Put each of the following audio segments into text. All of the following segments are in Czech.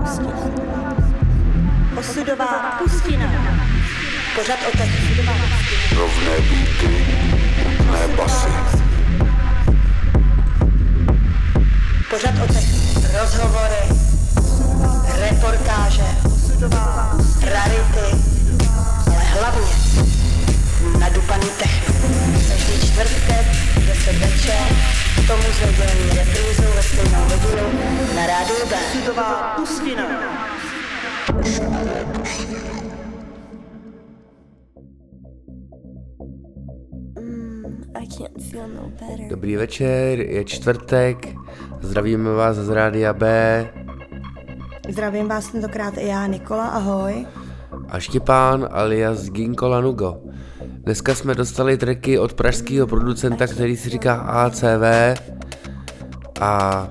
pustina. Osudová pustina. Pořad o. Rovné bíty, ne basy. Pořad o rozhovory, reportáže, rarity, ale hlavně nadupaný technik. Každý čtvrtek, 10 večer, tomu reprízou ve stejnou hodinu na rádiu B. Pustina. I can't feel no better. Dobrý večer, je čtvrtek, zdravíme vás z Rádia B Zdravím vás tentokrát i já, Nikola, ahoj. a Štěpán alias Ginko Lanugo. Dneska jsme dostali tracky od pražského producenta, který si říká ACV a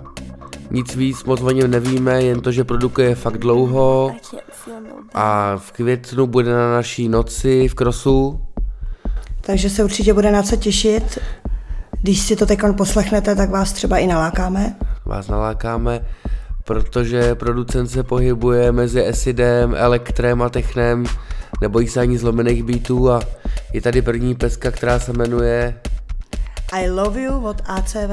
nic víc moc o něm nevíme, jen to, že produkuje fakt dlouho a v květnu bude na naší noci v Krosu. Takže se určitě bude na co těšit. Když si to teď poslechnete, tak vás třeba i nalákáme. Vás nalákáme, protože producent se pohybuje mezi acidem, elektrem a technem, nebojí se ani zlomených beatů a je tady první peska, která se jmenuje I love you od ACV.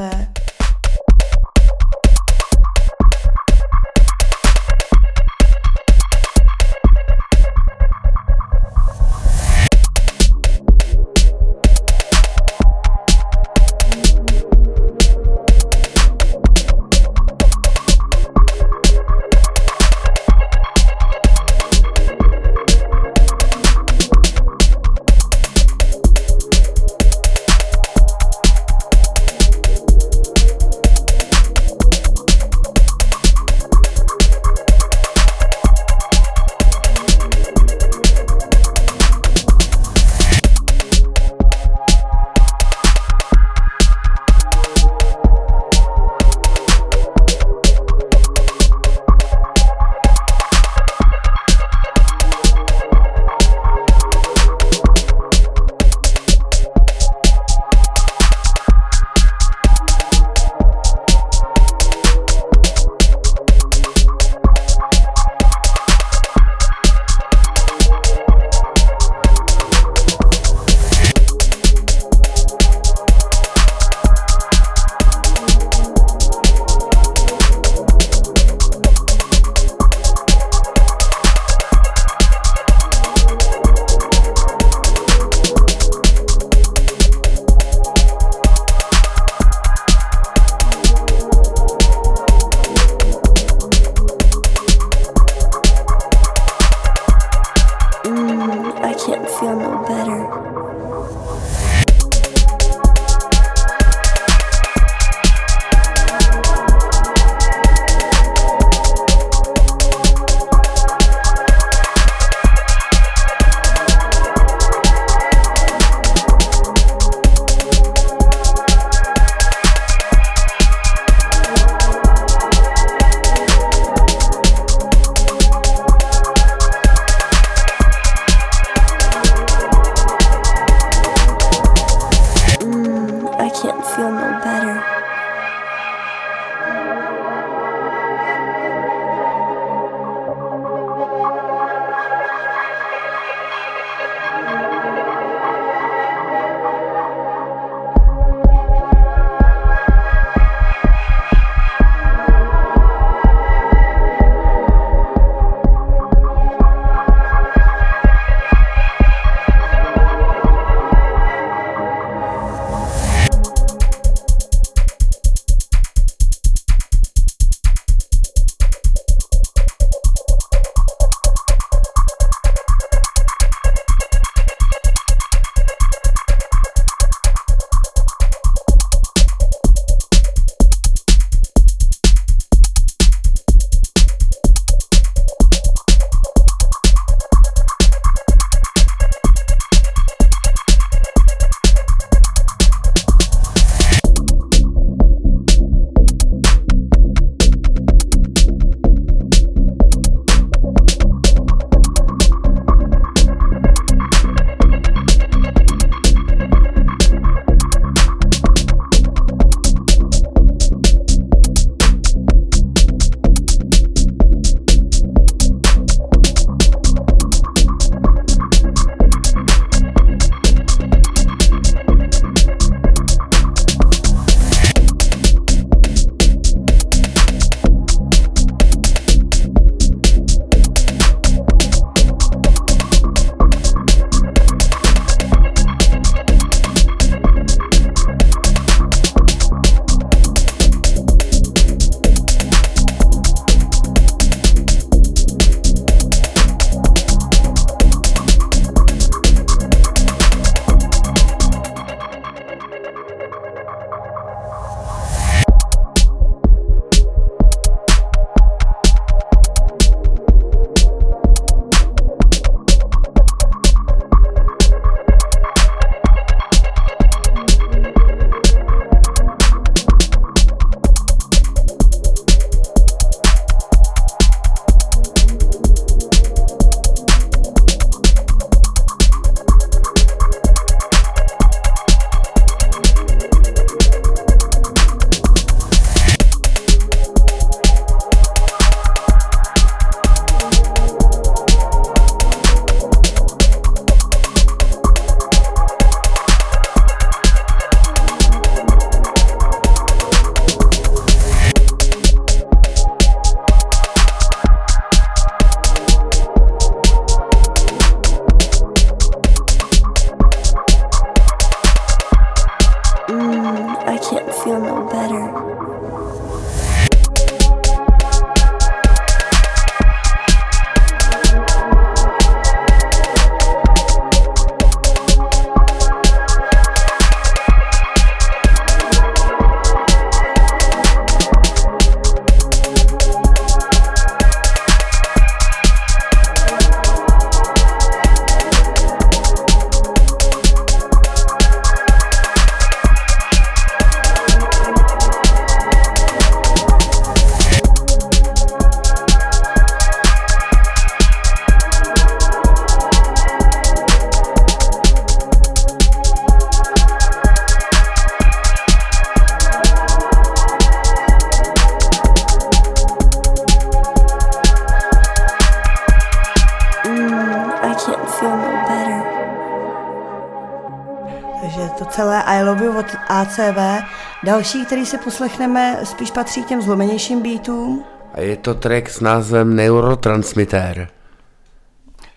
Celé I Love You od ACV. Další, který si poslechneme, spíš patří k těm zlomenějším beatům. A je to track s názvem Neurotransmitter.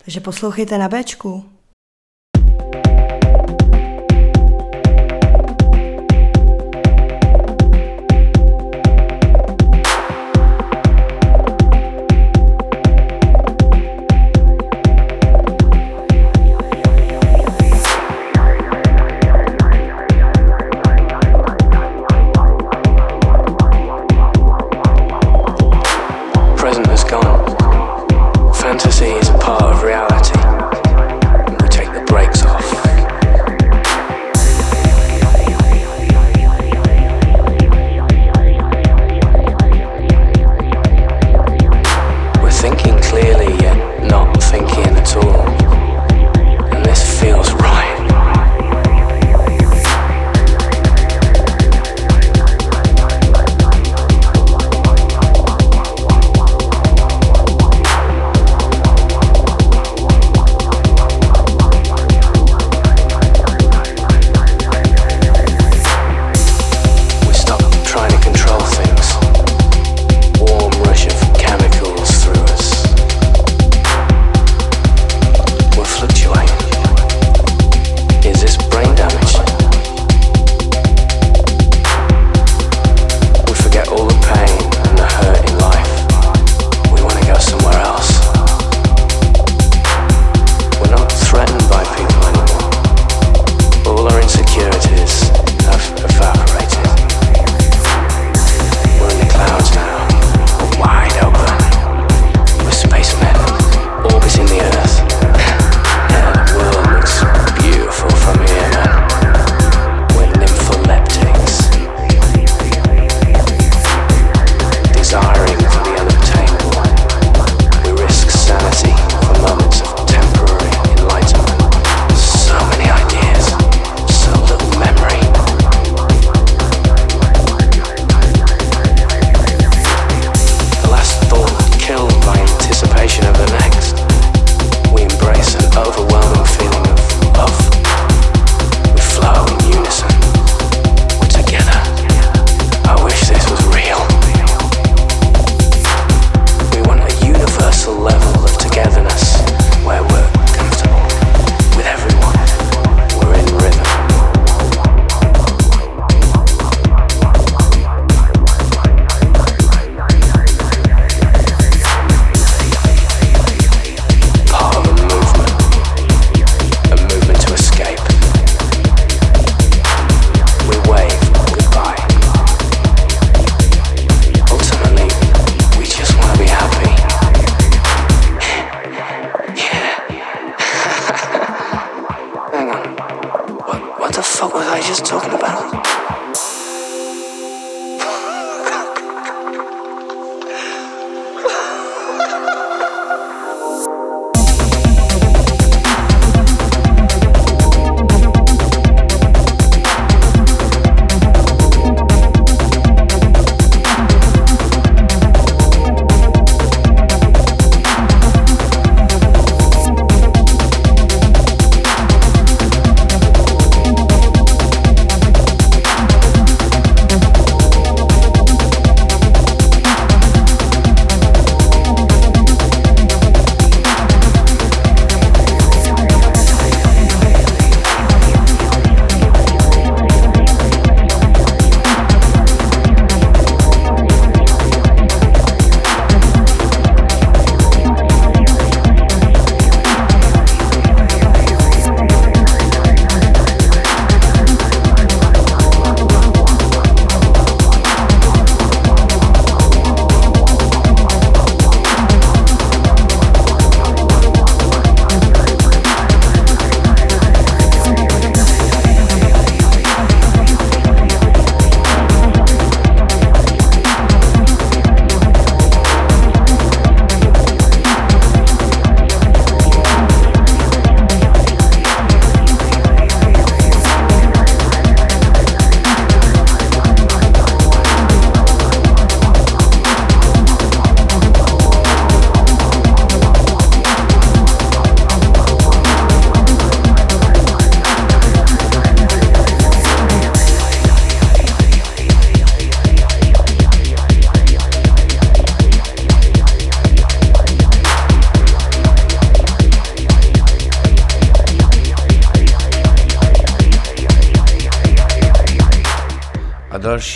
Takže poslouchejte na Bčku.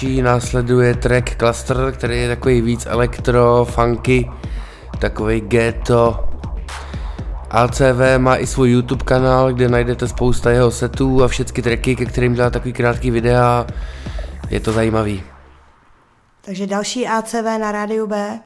Další následuje track Cluster, který je takový víc elektro, funky, takový ghetto. ACV má i svůj YouTube kanál, kde najdete spousta jeho setů a všechny tracky, ke kterým dělá takový krátký videa. Je to zajímavý. Takže další ACV na rádiu B.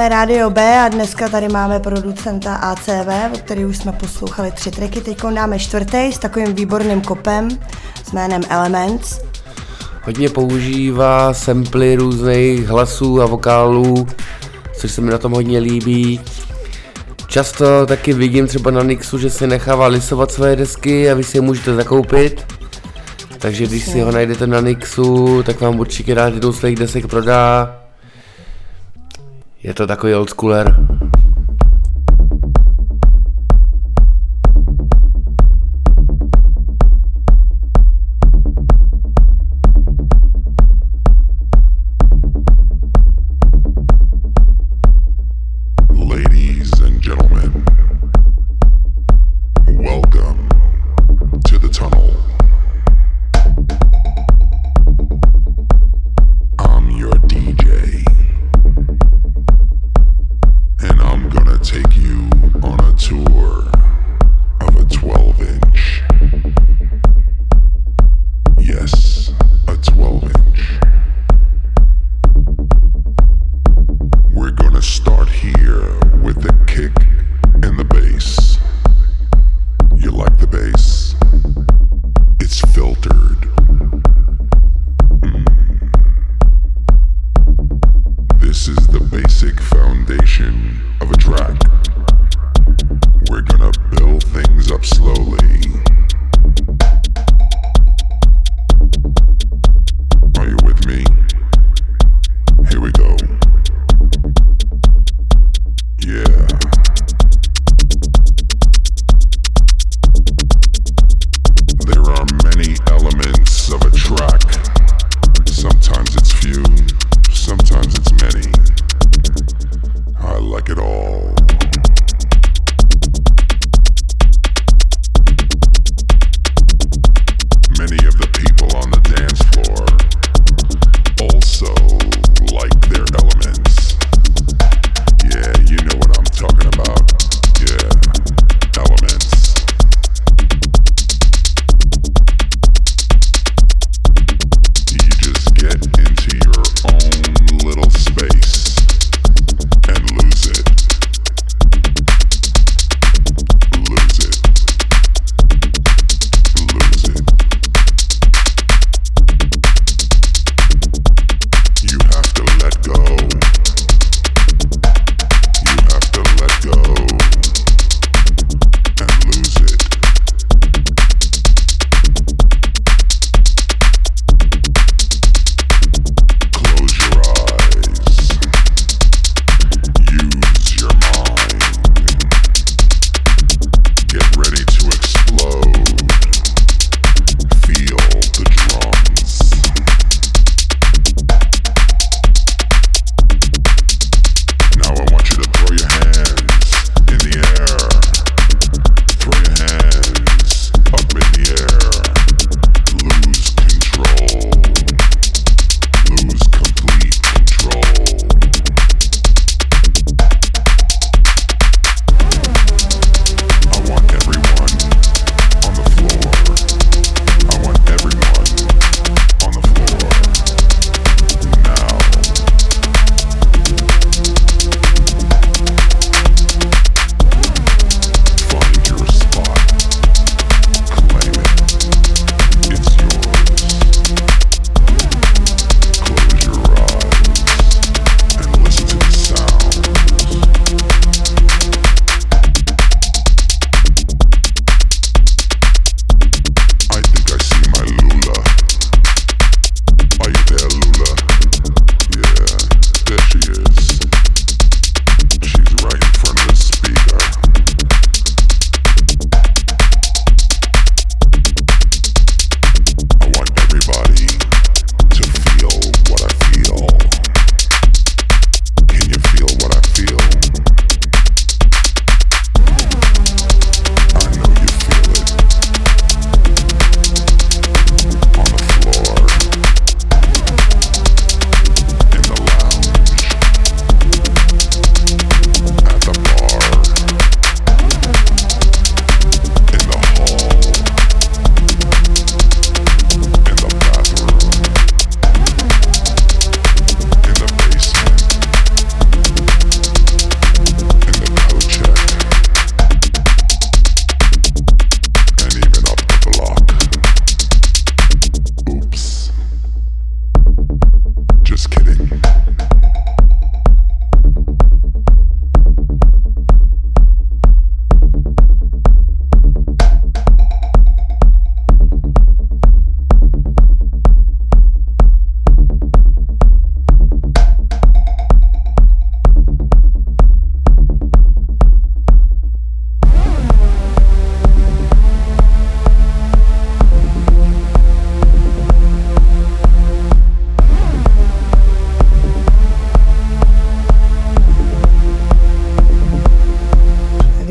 posloucháme Rádio B a dneska tady máme producenta ACV, o který už jsme poslouchali tři tracky. Teď dáme čtvrtý s takovým výborným kopem s jménem Elements. Hodně používá samply různých hlasů a vokálů, což se mi na tom hodně líbí. Často taky vidím třeba na Nixu, že si nechává lisovat své desky a vy si je můžete zakoupit. Takže když si ho najdete na Nixu, tak vám určitě rád jednou svých desek prodá. Je to takový oldschooler.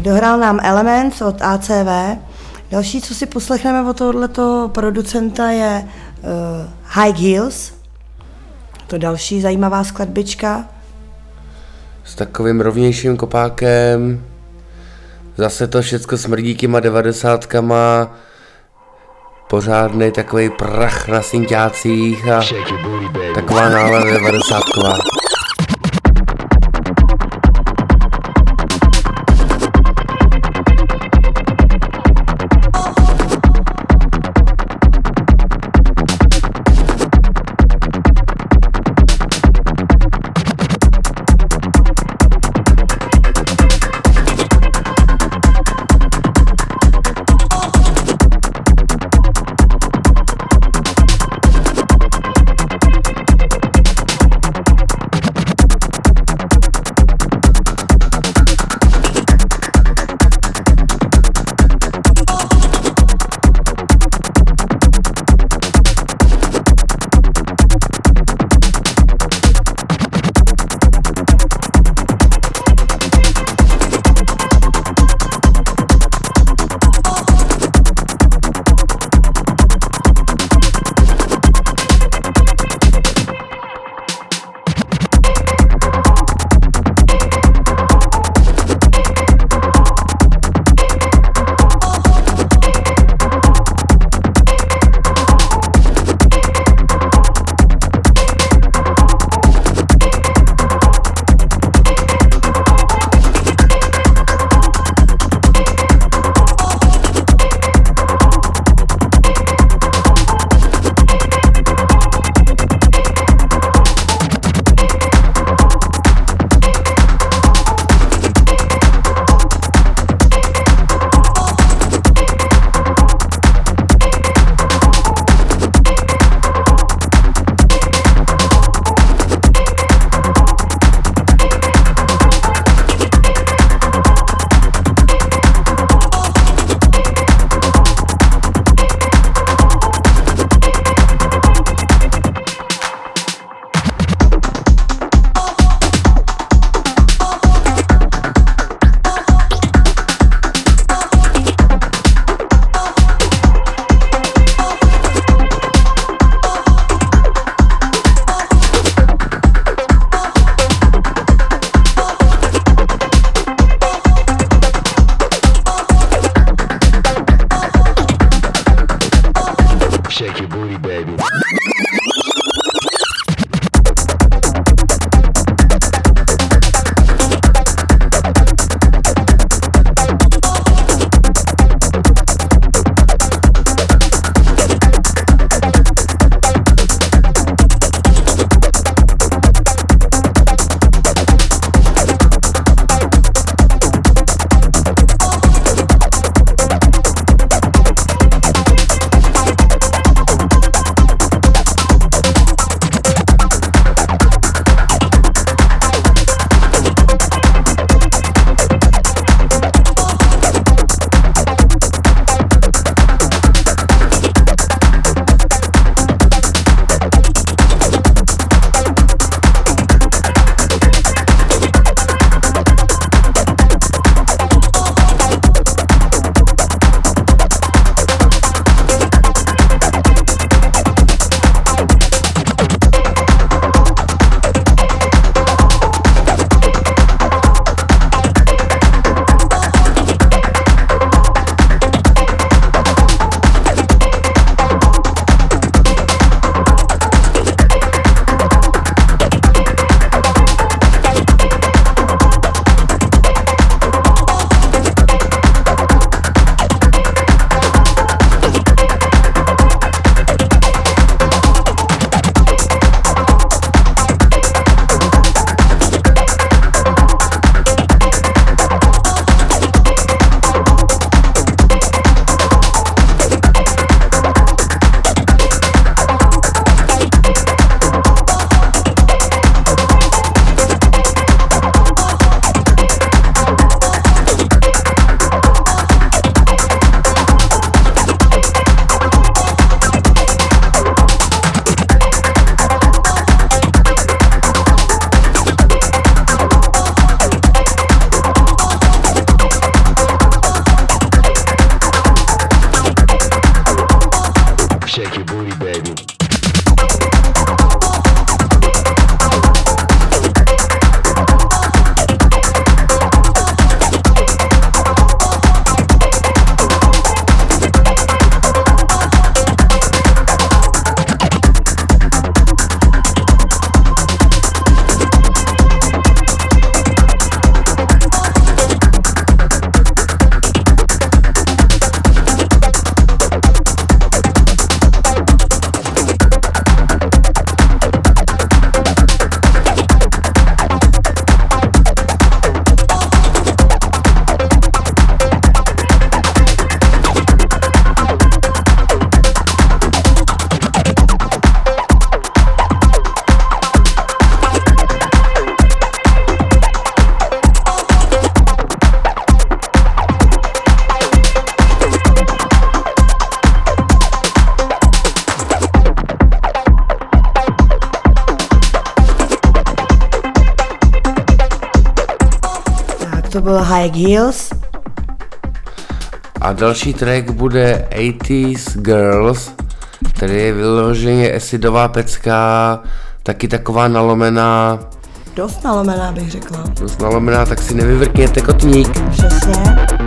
Zahrál nám Elements od ACV. Další, co si poslechneme od tohoto producenta, je uh, High Heels. To další zajímavá skladbička. S takovým rovnějším kopákem. Zase to všecko smrdí těma devadesátkama. Pořádný takový prach na synťácích a taková nálada devadesátková. High Heels. A další track bude 80s Girls, který je vyloženě acidová pecka, taky taková nalomená, Dost nalomená bych řekla. dost nalomená, tak si nevyvrkněte kotník. Přesně.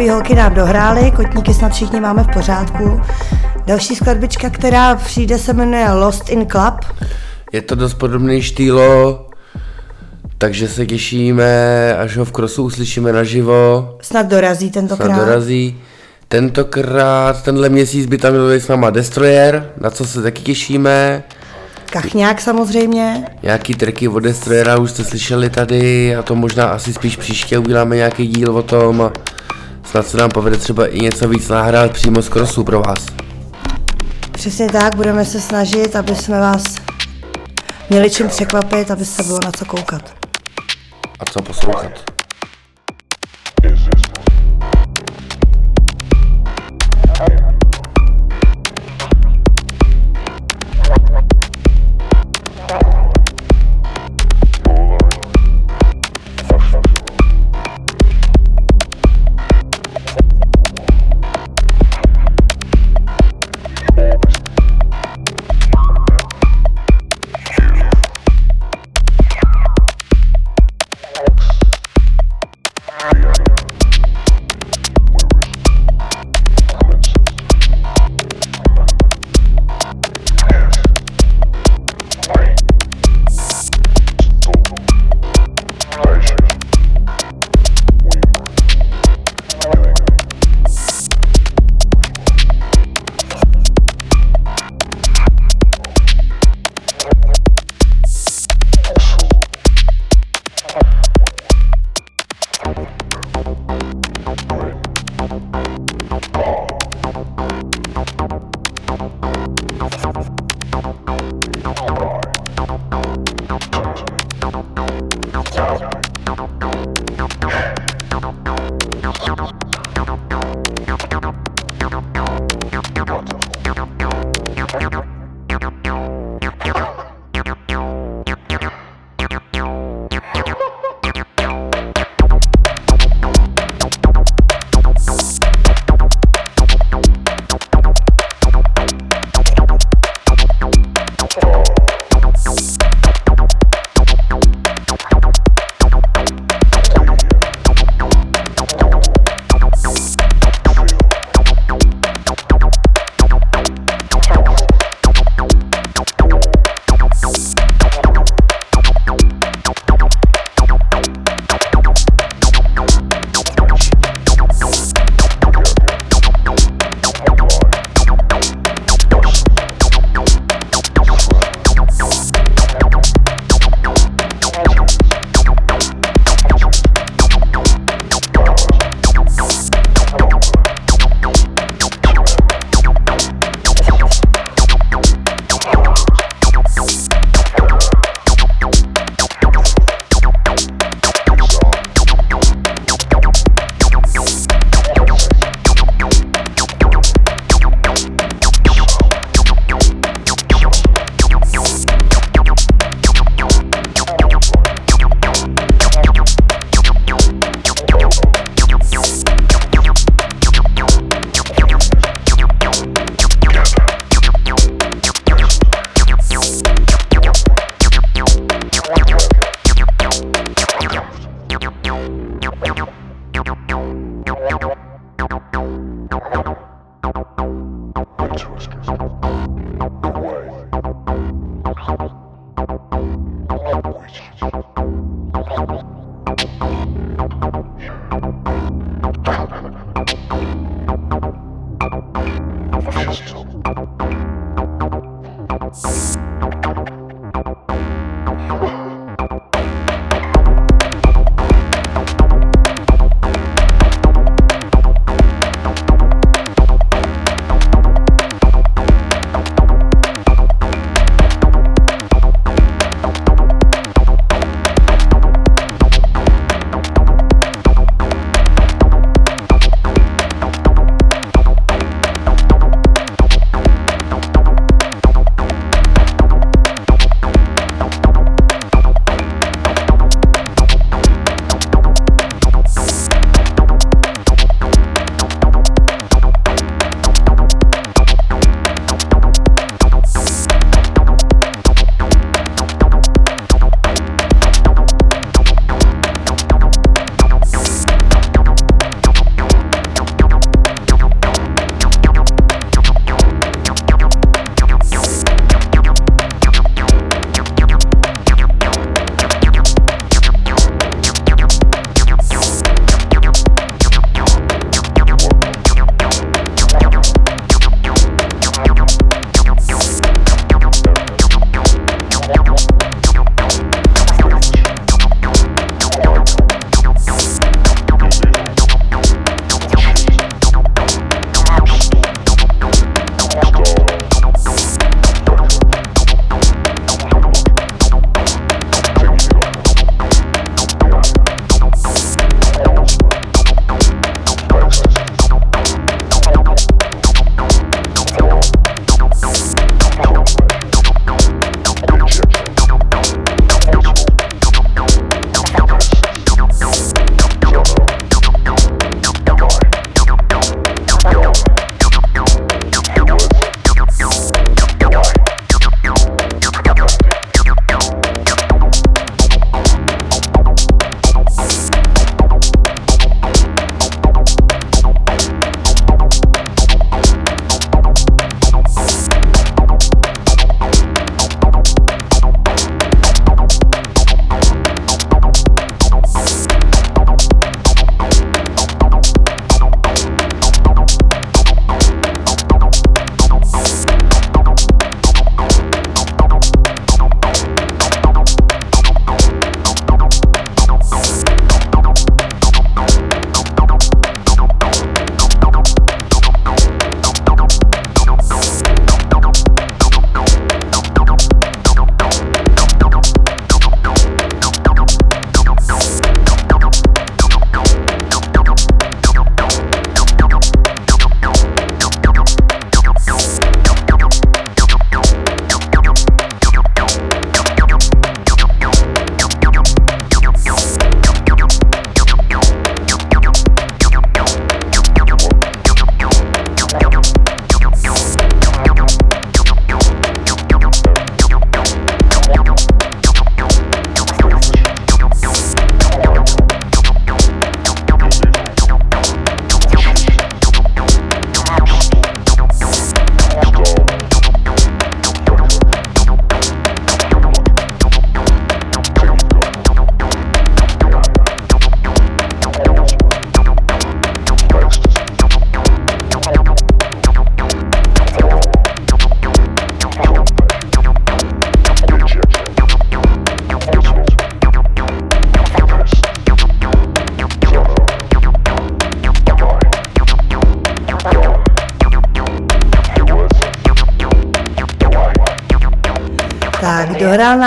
80 holky nám dohrály, kotníky snad všichni máme v pořádku. Další skladbička, která přijde, se jmenuje Lost in Club. Je to dost podobný štýlo, takže se těšíme, až ho v krosu uslyšíme naživo. Snad dorazí tentokrát. Snad dorazí. Tentokrát, tenhle měsíc by tam byl s náma Destroyer, na co se taky těšíme. Kachňák samozřejmě. Nějaký triky od Destroyera už jste slyšeli tady a to možná asi spíš příště uděláme nějaký díl o tom a snad se nám povede třeba i něco víc nahrát přímo z krosu pro vás. Přesně tak, budeme se snažit, aby jsme vás měli čím překvapit, aby se bylo na co koukat. A co poslouchat.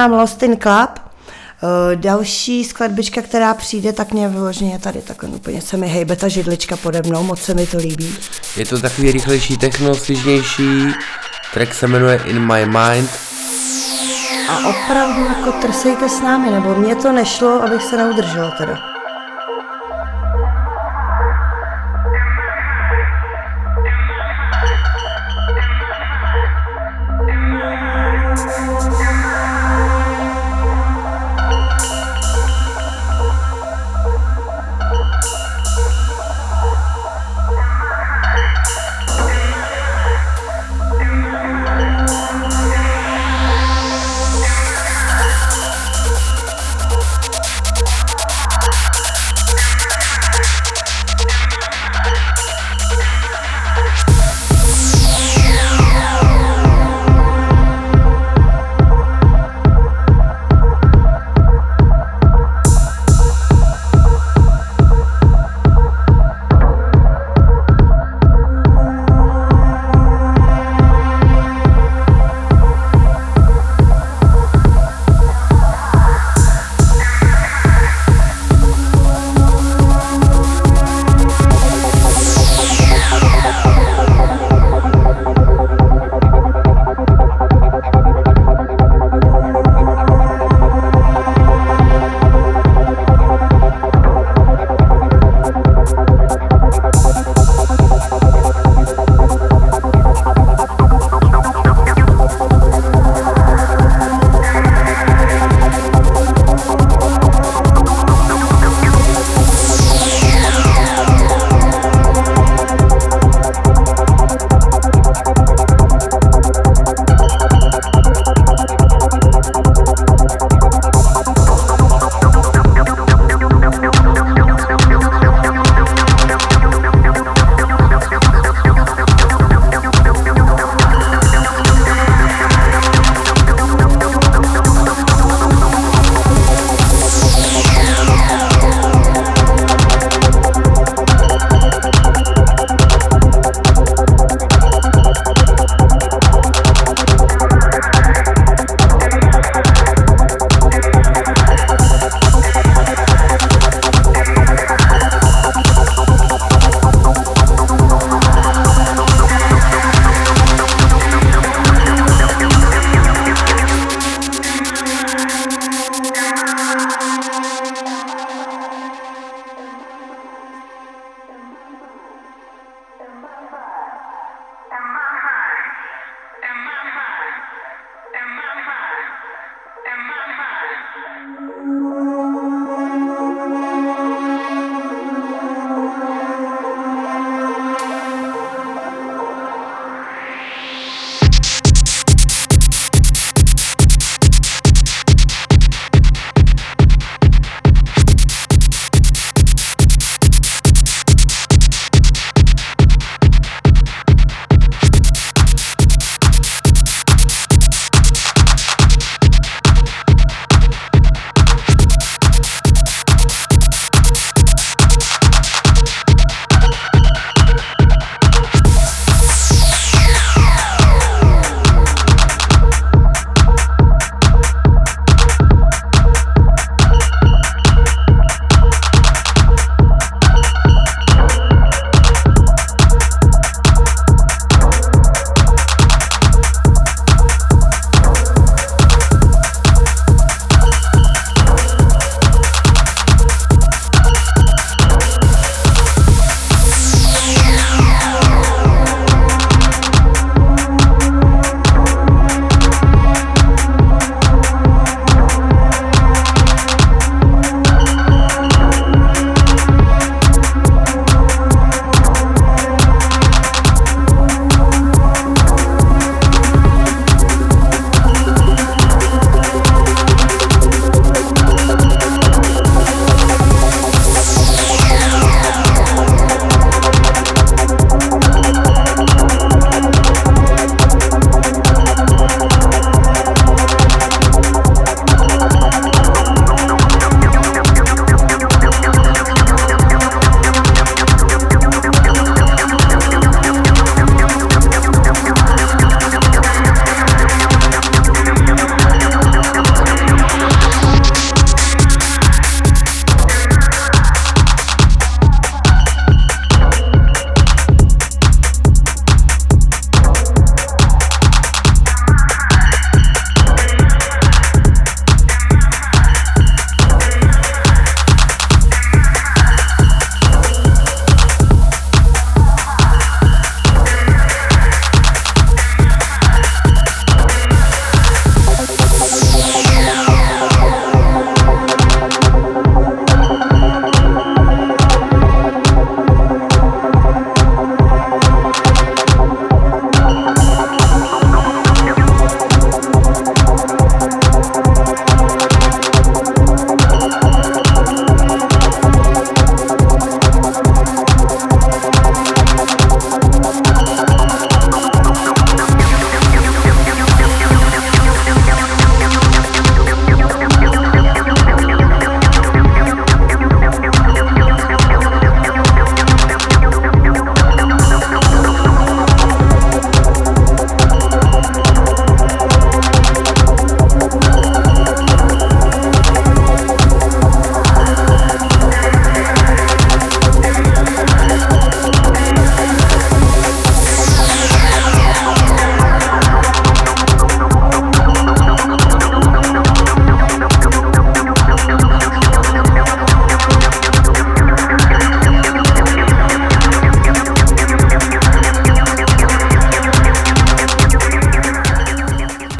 Nám Lost in Club. Uh, další skladbička, která přijde, tak mě vyloženě tady takhle úplně se mi hejbe ta židlička pode mnou, moc se mi to líbí. Je to takový rychlejší techno, svižnější, track se jmenuje In My Mind. A opravdu jako trsejte s námi, nebo mně to nešlo, abych se neudržela teda.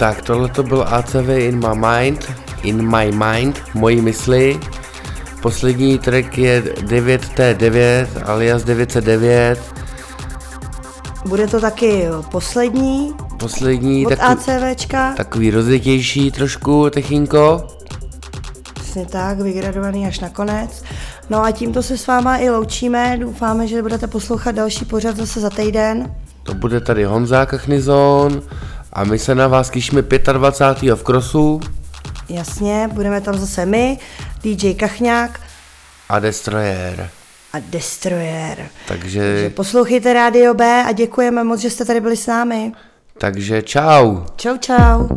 Tak, tohle to byl ACV In My Mind, In My Mind, v mojí mysli. Poslední track je 9T9 alias 909. Bude to taky poslední Poslední od takový, ACVčka. takový rozlitější trošku, techinko. Přesně tak, vygradovaný až nakonec. No a tímto se s váma i loučíme. Doufáme, že budete poslouchat další pořad zase za týden. To bude tady Honza Kachnizon a my se na vás těšíme 25. v Krosu Jasně, budeme tam zase my, DJ Kachňák a Destroyer. a Destroyer. Takže, Poslouchejte Rádio B a děkujeme moc, že jste tady byli s námi. takže čau. Čau, čau.